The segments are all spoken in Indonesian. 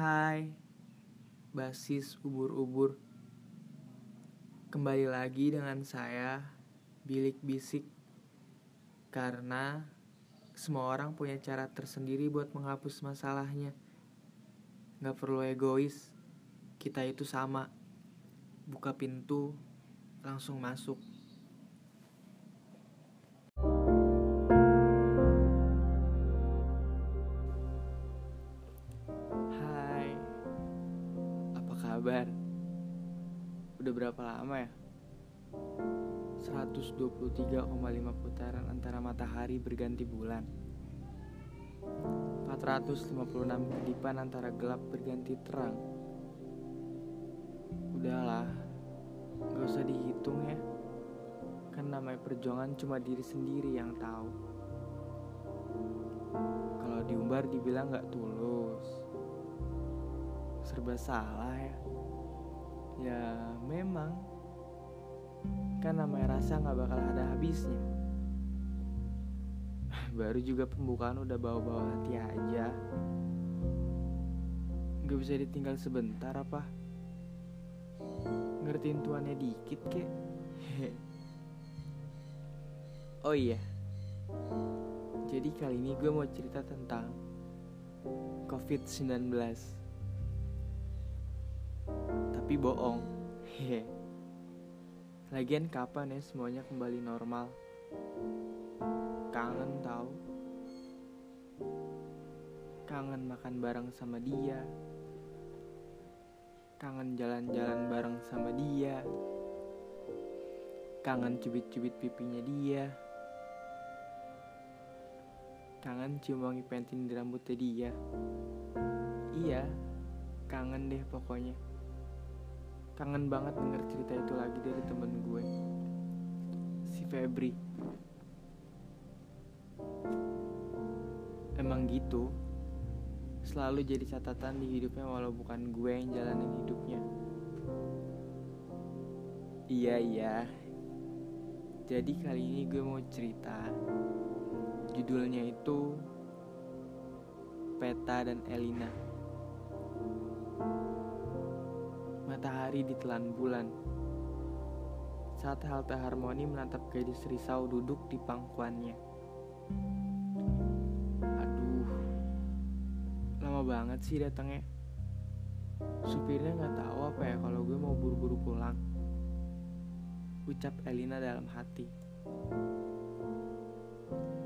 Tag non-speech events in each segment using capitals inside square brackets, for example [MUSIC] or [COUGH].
Hai, basis ubur-ubur. Kembali lagi dengan saya, Bilik Bisik. Karena semua orang punya cara tersendiri buat menghapus masalahnya. Gak perlu egois, kita itu sama. Buka pintu, langsung masuk. Udah berapa lama ya? 123,5 putaran antara matahari berganti bulan. 456 kedipan antara gelap berganti terang. Udahlah, gak usah dihitung ya. Kan namanya perjuangan cuma diri sendiri yang tahu. Kalau diumbar dibilang gak tulus. Serba salah ya Ya memang. Kan namanya rasa gak bakal ada habisnya. [LAUGHS] Baru juga pembukaan udah bawa-bawa hati aja. Gak bisa ditinggal sebentar apa? Ngertiin tuannya dikit kek. [LAUGHS] Oh iya. Jadi kali ini gue mau cerita tentang COVID-19 Tapi bohong. Hehe. Lagian kapan ya semuanya kembali normal? Kangen tau. Kangen makan bareng sama dia. Kangen jalan-jalan bareng sama dia. Kangen cubit-cubit pipinya dia. Kangen cium wangi pentin di rambutnya dia. Iya, kangen deh pokoknya Kangen banget denger cerita itu lagi dari temen gue. Si Febri. Emang gitu Selalu jadi catatan di hidupnya walau bukan gue yang jalanin hidupnya. Iya iya. Jadi kali ini gue mau cerita. Judulnya itu Peta dan Elina Matahari ditelan bulan. Saat halte harmoni menatap gadis risau duduk di pangkuannya. Aduh Lama banget sih datangnya. Supirnya gak tahu apa ya kalau gue mau buru-buru pulang. Ucap Elina dalam hati.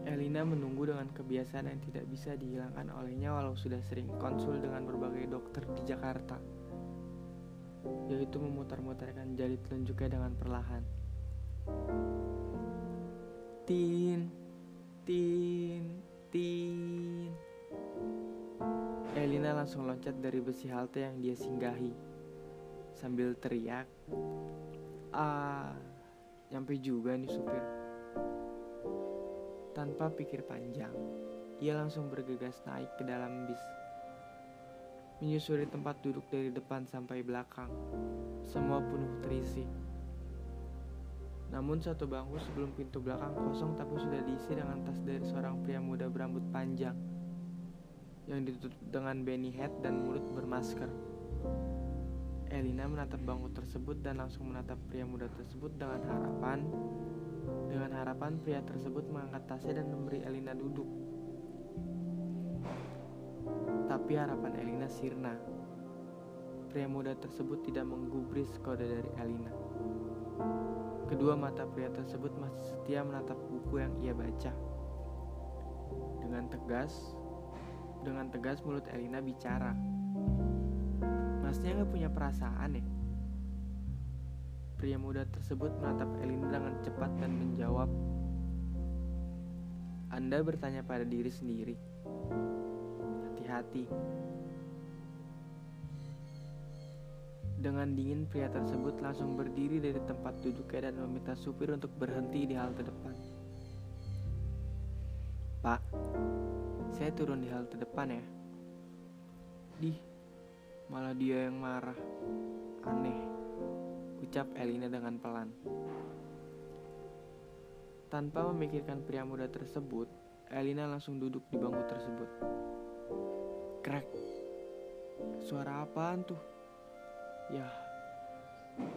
Elina menunggu dengan kebiasaan yang tidak bisa dihilangkan olehnya walau sudah sering konsul dengan berbagai dokter di Jakarta yaitu memutar-mutarkan jari telunjuknya dengan perlahan. Tin, tin, tin. Elina langsung loncat dari besi halte yang dia singgahi sambil teriak, "Ah, nyampe juga nih supir." Tanpa pikir panjang, ia langsung bergegas naik ke dalam bis menyusuri tempat duduk dari depan sampai belakang. Semua penuh terisi. Namun satu bangku sebelum pintu belakang kosong tapi sudah diisi dengan tas dari seorang pria muda berambut panjang yang ditutup dengan beanie hat dan mulut bermasker. Elina menatap bangku tersebut dan langsung menatap pria muda tersebut dengan harapan dengan harapan pria tersebut mengangkat tasnya dan memberi Elina duduk. Tapi harapan Elina sirna. Pria muda tersebut tidak menggubris kode dari Elina. Kedua mata pria tersebut masih setia menatap buku yang ia baca. Dengan tegas, dengan tegas mulut Elina bicara. Masnya nggak punya perasaan ya? Pria muda tersebut menatap Elina dengan cepat dan menjawab, Anda bertanya pada diri sendiri hati. Dengan dingin pria tersebut langsung berdiri dari tempat duduknya dan meminta supir untuk berhenti di halte depan. Pak, saya turun di halte depan ya. Dih, malah dia yang marah. Aneh, ucap Elina dengan pelan. Tanpa memikirkan pria muda tersebut, Elina langsung duduk di bangku tersebut. Krek. suara apaan tuh? Ya,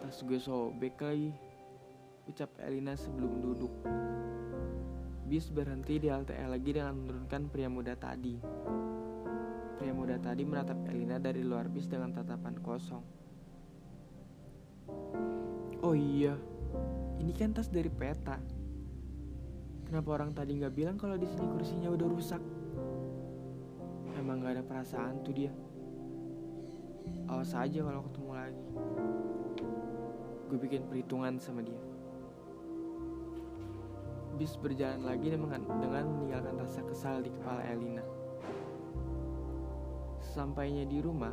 tas gue sobek lagi. Ucap Elina sebelum duduk. Bis berhenti di halte lagi dengan menurunkan pria muda tadi. Pria muda tadi menatap Elina dari luar bis dengan tatapan kosong. Oh iya, ini kan tas dari peta. Kenapa orang tadi nggak bilang kalau di sini kursinya udah rusak? Emang gak ada perasaan tuh dia. Awas aja kalau ketemu lagi. Gue bikin perhitungan sama dia. Bis berjalan lagi dengan, dengan meninggalkan rasa kesal di kepala Elina. Sampainya di rumah,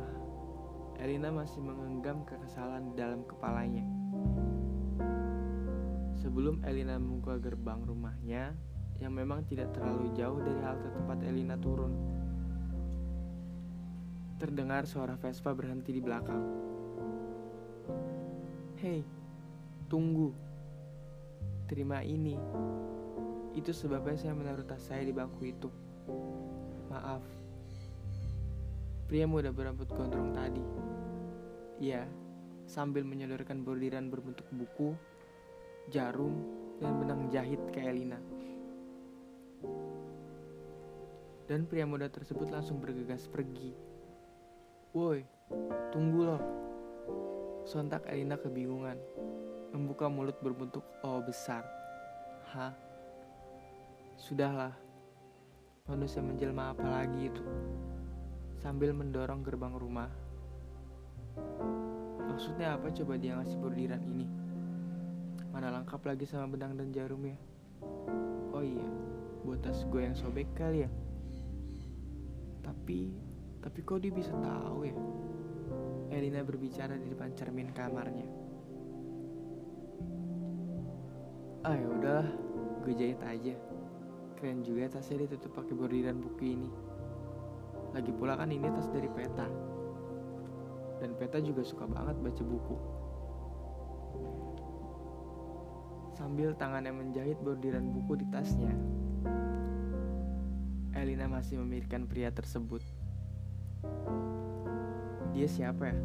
Elina masih mengenggam kekesalan di dalam kepalanya. Sebelum Elina membuka gerbang rumahnya, yang memang tidak terlalu jauh dari halte tempat Elina turun, terdengar suara Vespa berhenti di belakang. Hei, tunggu. Terima ini. Itu sebabnya saya menaruh tas saya di bangku itu. Maaf. Pria muda berambut gondrong tadi. Iya, sambil menyodorkan bordiran berbentuk buku, jarum, dan benang jahit ke Elina. Dan pria muda tersebut langsung bergegas pergi. Woi, tunggu loh. Sontak Elina kebingungan, membuka mulut berbentuk O besar. Hah? Sudahlah, manusia menjelma apa lagi itu? Sambil mendorong gerbang rumah. Maksudnya apa coba dia ngasih bordiran ini? Mana lengkap lagi sama benang dan jarumnya? Oh iya, buat tas gue yang sobek kali ya. Tapi, tapi kok dia bisa tahu ya? Elina berbicara di depan cermin kamarnya. Ah ya udahlah, gue jahit aja. Keren juga tasnya ditutup pakai bordiran buku ini. Lagi pula kan ini tas dari peta. Dan peta juga suka banget baca buku. Sambil tangannya menjahit bordiran buku di tasnya, Elina masih memikirkan pria tersebut. Dia siapa ya?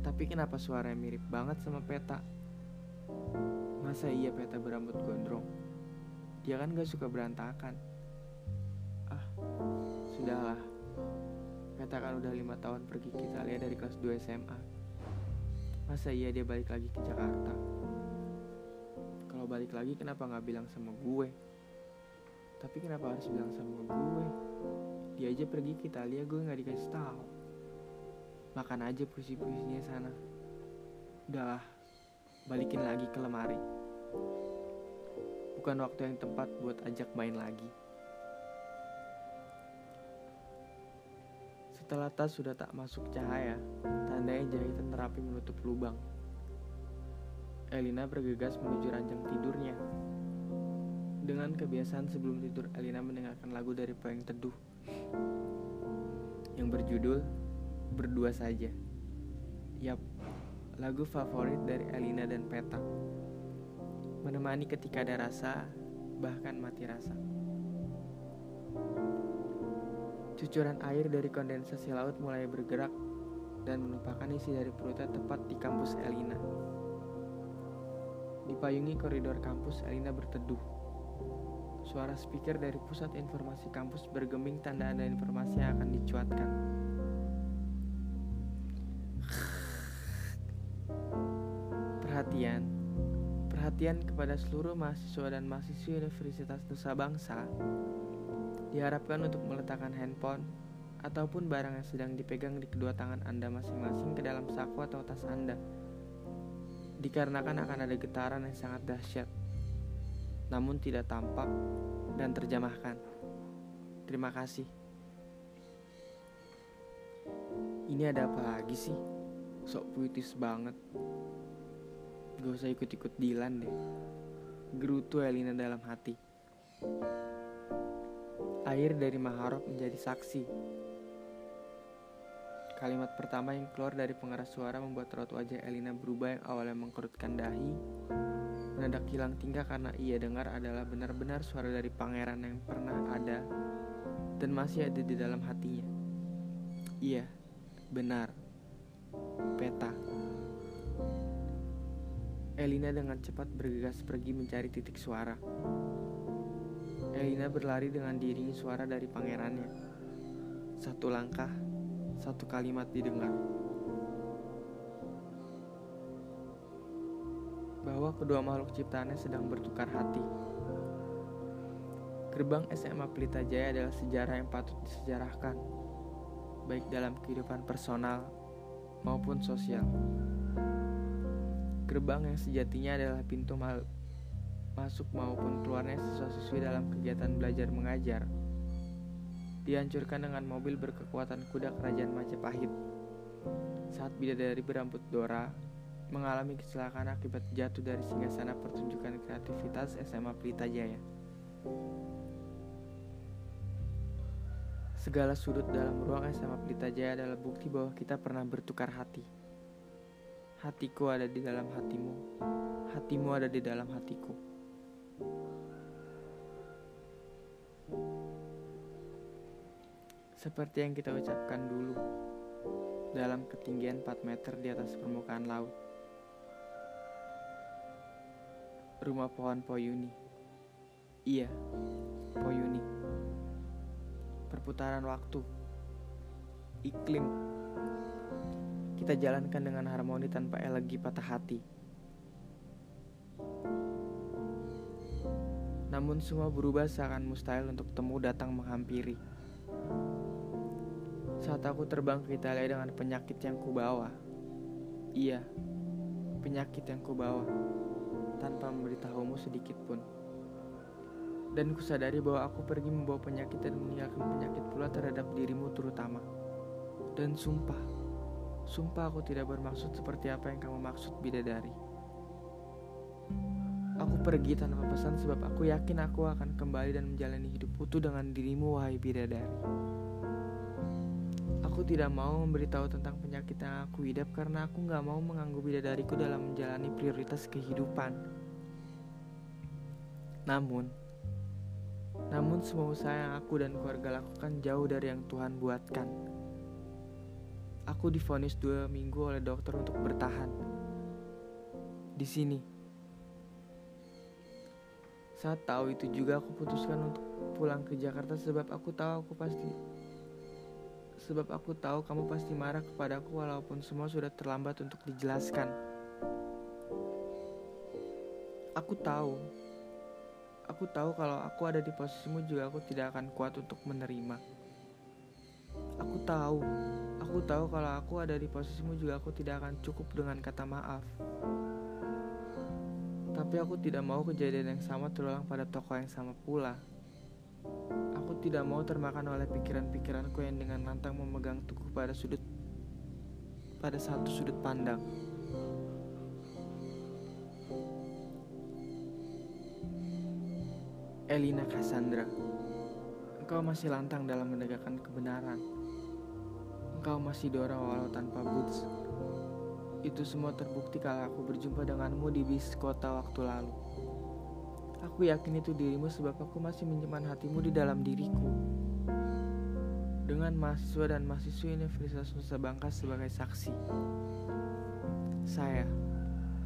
Tapi kenapa suaranya mirip banget sama peta? Masa iya peta berambut gondrong? Dia kan gak suka berantakan. Ah, sudahlah. Peta kan udah lima tahun pergi ke Italia dari kelas 2 SMA. Masa iya dia balik lagi ke Jakarta? Kalau balik lagi kenapa gak bilang sama gue? Tapi kenapa harus bilang sama gue? Dia aja pergi ke Italia gue gak dikasih tahu. Makan aja puisi-puisinya sana. Udahlah, balikin lagi ke lemari. Bukan waktu yang tepat buat ajak main lagi. Setelah tas sudah tak masuk cahaya, tandanya jahitan terapi menutup lubang. Elina bergegas menuju ranjang tidurnya. Dengan kebiasaan sebelum tidur, Elina mendengarkan lagu dari Poeng Teduh yang berjudul Berdua Saja. Yap, lagu favorit dari Elina dan Peta. Menemani ketika ada rasa, bahkan mati rasa. Cucuran air dari kondensasi laut mulai bergerak dan menumpahkan isi dari perutnya tepat di kampus Elina. Dipayungi koridor kampus, Elina berteduh. Suara speaker dari pusat informasi kampus bergeming tanda ada informasi yang akan dicuatkan. Perhatian, perhatian kepada seluruh mahasiswa dan mahasiswi Universitas Nusa Bangsa diharapkan untuk meletakkan handphone ataupun barang yang sedang dipegang di kedua tangan Anda masing-masing ke dalam saku atau tas Anda. Dikarenakan akan ada getaran yang sangat dahsyat, namun tidak tampak dan terjemahkan. Terima kasih. Ini ada apa lagi sih? Sok puitis banget. Gak usah ikut-ikut Dilan deh. Gerutu Elina dalam hati. Air dari Maharop menjadi saksi. Kalimat pertama yang keluar dari pengeras suara membuat raut wajah Elina berubah yang awalnya mengkerutkan dahi, mendadak hilang tingkah karena ia dengar adalah benar-benar suara dari pangeran yang pernah ada dan masih ada di dalam hatinya. Iya, Benar. Peta. Elina dengan cepat bergegas pergi mencari titik suara. Elina berlari dengan diiringi suara dari pangerannya. Satu langkah, satu kalimat didengar. Bahwa kedua makhluk ciptaannya sedang bertukar hati. Gerbang SMA Pelita Jaya adalah sejarah yang patut disejarahkan, baik dalam kehidupan personal maupun sosial. Gerbang yang sejatinya adalah pintu masuk maupun keluarnya siswa-siswi dalam kegiatan belajar mengajar dihancurkan dengan mobil berkekuatan kuda kerajaan Majapahit. Saat bidadari berambut Dora mengalami kecelakaan akibat jatuh dari singgasana pertunjukan kreativitas SMA Pelita Jaya. Segala sudut dalam ruang SMA Pelita Jaya adalah bukti bahwa kita pernah bertukar hati. Hatiku ada di dalam hatimu, hatimu ada di dalam hatiku. Seperti yang kita ucapkan dulu dalam ketinggian 4 meter di atas permukaan laut. Rumah pohon Poyuni. Iya, Poyuni. Perputaran waktu. Iklim. Kita jalankan dengan harmoni tanpa elegi patah hati. Namun semua berubah seakan mustahil untuk temu datang menghampiri. Saat aku terbang ke Italia dengan penyakit yang kubawa. Iya, penyakit yang kubawa. Tanpa memberitahumu sedikit pun. Dan kusadari bahwa aku pergi membawa penyakit dan meninggalkan penyakit pula terhadap dirimu terutama. Dan sumpah, sumpah aku tidak bermaksud seperti apa yang kamu maksud bidadari. Aku pergi tanpa pesan sebab aku yakin aku akan kembali dan menjalani hidup utuh dengan dirimu wahai bidadari. Aku tidak mau memberitahu tentang penyakit yang aku hidap karena aku gak mau mengganggu bidadariku dalam menjalani prioritas kehidupan. Namun, namun semua usaha yang aku dan keluarga lakukan jauh dari yang Tuhan buatkan. Aku difonis dua minggu oleh dokter untuk bertahan. Di sini. Saat tahu itu juga aku putuskan untuk pulang ke Jakarta sebab aku tahu aku pasti sebab aku tahu kamu pasti marah kepadaku walaupun semua sudah terlambat untuk dijelaskan. Aku tahu. Aku tahu kalau aku ada di posisimu juga aku tidak akan kuat untuk menerima. Aku tahu. Aku tahu kalau aku ada di posisimu juga aku tidak akan cukup dengan kata maaf. Tapi aku tidak mau kejadian yang sama terulang pada tokoh yang sama pula. Aku tidak mau termakan oleh pikiran-pikiranku yang dengan lantang memegang teguh pada sudut pada satu sudut pandang. Elina Cassandra, engkau masih lantang dalam menegakkan kebenaran. Engkau masih Dora walau tanpa boots. Itu semua terbukti kalau aku berjumpa denganmu di bis kota waktu lalu. Aku yakin itu dirimu sebab aku masih menyimpan hatimu di dalam diriku. Dengan mahasiswa dan mahasiswi Universitas Nusa Bangka sebagai saksi. Saya,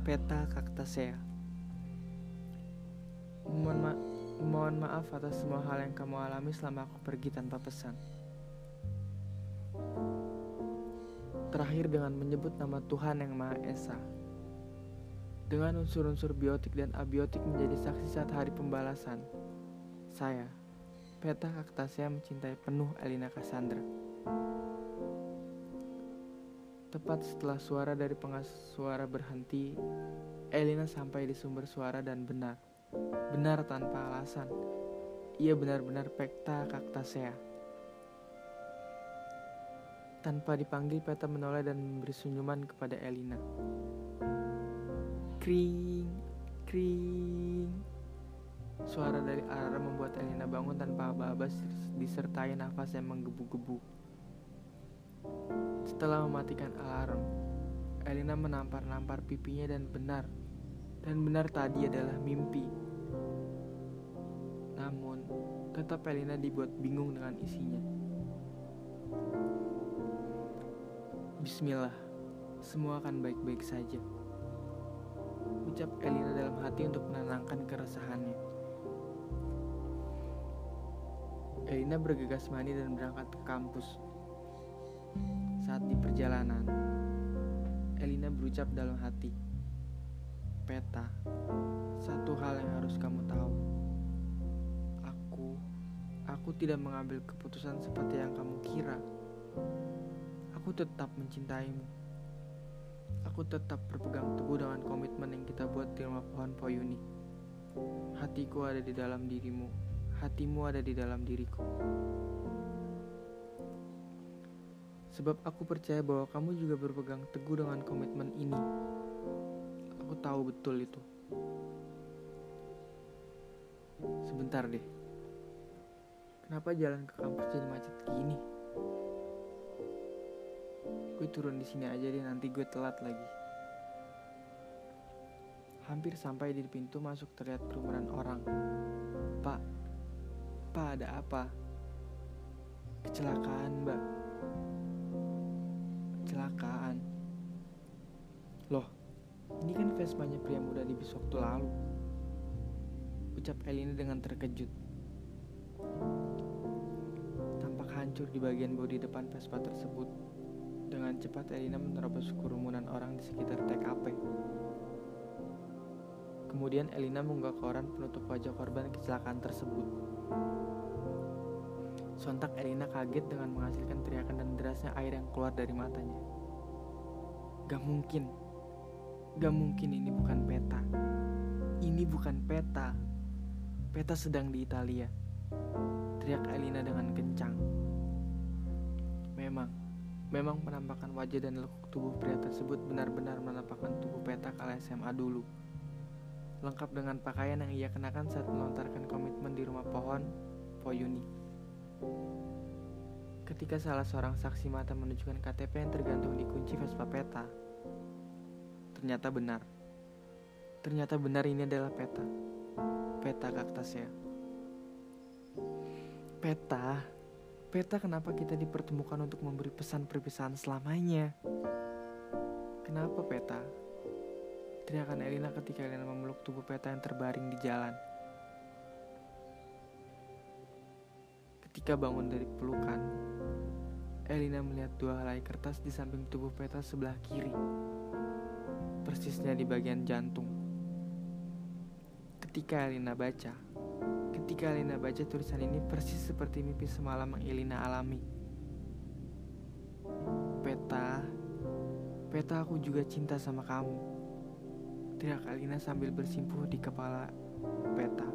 Peta Kaktasea. Mohon, mohon maaf atas semua hal yang kamu alami selama aku pergi tanpa pesan. Terakhir dengan menyebut nama Tuhan yang Maha Esa dengan unsur-unsur biotik dan abiotik menjadi saksi saat hari pembalasan. Saya, Peta Kaktasia mencintai penuh Elina Cassandra. Tepat setelah suara dari pengas suara berhenti, Elina sampai di sumber suara dan benar. Benar tanpa alasan. Ia benar-benar Peta Kaktasea. Tanpa dipanggil, Peta menoleh dan memberi senyuman kepada Elina. Kring, kring. Suara dari alarm membuat Elina bangun tanpa aba-aba disertai nafas yang menggebu-gebu. Setelah mematikan alarm, Elina menampar-nampar pipinya dan benar, dan benar tadi adalah mimpi. Namun, tetap Elina dibuat bingung dengan isinya. Bismillah, semua akan baik-baik saja. Ucap Elina dalam hati untuk menenangkan keresahannya. Elina bergegas mandi dan berangkat ke kampus. Saat di perjalanan, Elina berucap dalam hati, "Peta, satu hal yang harus kamu tahu. Aku, aku tidak mengambil keputusan seperti yang kamu kira." Aku tetap mencintaimu. Aku tetap berpegang teguh dengan komitmen yang kita buat di rumah pohon Poyuni. Hatiku ada di dalam dirimu, hatimu ada di dalam diriku. Sebab aku percaya bahwa kamu juga berpegang teguh dengan komitmen ini. Aku tahu betul itu. Sebentar deh. Kenapa jalan ke kampus jadi macet gini? gue turun di sini aja deh nanti gue telat lagi hampir sampai di pintu masuk terlihat kerumunan orang pak pak ada apa kecelakaan mbak kecelakaan ini kan Vespanya pria muda di bis waktu lalu ucap Elina dengan terkejut tampak hancur di bagian bodi depan Vespa tersebut dengan cepat Elina menerobos kerumunan orang di sekitar TKP. Kemudian Elina mengunggah koran penutup wajah korban kecelakaan tersebut. Sontak Elina kaget dengan menghasilkan teriakan dan derasnya air yang keluar dari matanya. Gak mungkin. Gak mungkin ini bukan peta. Ini bukan peta. Peta sedang di Italia. Teriak Elina dengan kencang. Memang, Memang penampakan wajah dan lekuk tubuh pria tersebut benar-benar menampakkan tubuh peta kala SMA dulu. Lengkap dengan pakaian yang ia kenakan saat melontarkan komitmen di rumah pohon Poyuni. Ketika salah seorang saksi mata menunjukkan KTP yang tergantung di kunci Vespa Peta, ternyata benar. Ternyata benar ini adalah peta. Peta kaktasnya. Peta Peta kenapa kita dipertemukan untuk memberi pesan perpisahan selamanya? Kenapa Peta? Teriakan Elina ketika Elina memeluk tubuh Peta yang terbaring di jalan. Ketika bangun dari pelukan, Elina melihat dua helai kertas di samping tubuh Peta sebelah kiri, persisnya di bagian jantung. Ketika Elina baca, Ketika Elina baca tulisan ini persis seperti mimpi semalam yang Elina alami. Peta, Peta aku juga cinta sama kamu. Teriak Elina sambil bersimpuh di kepala Peta.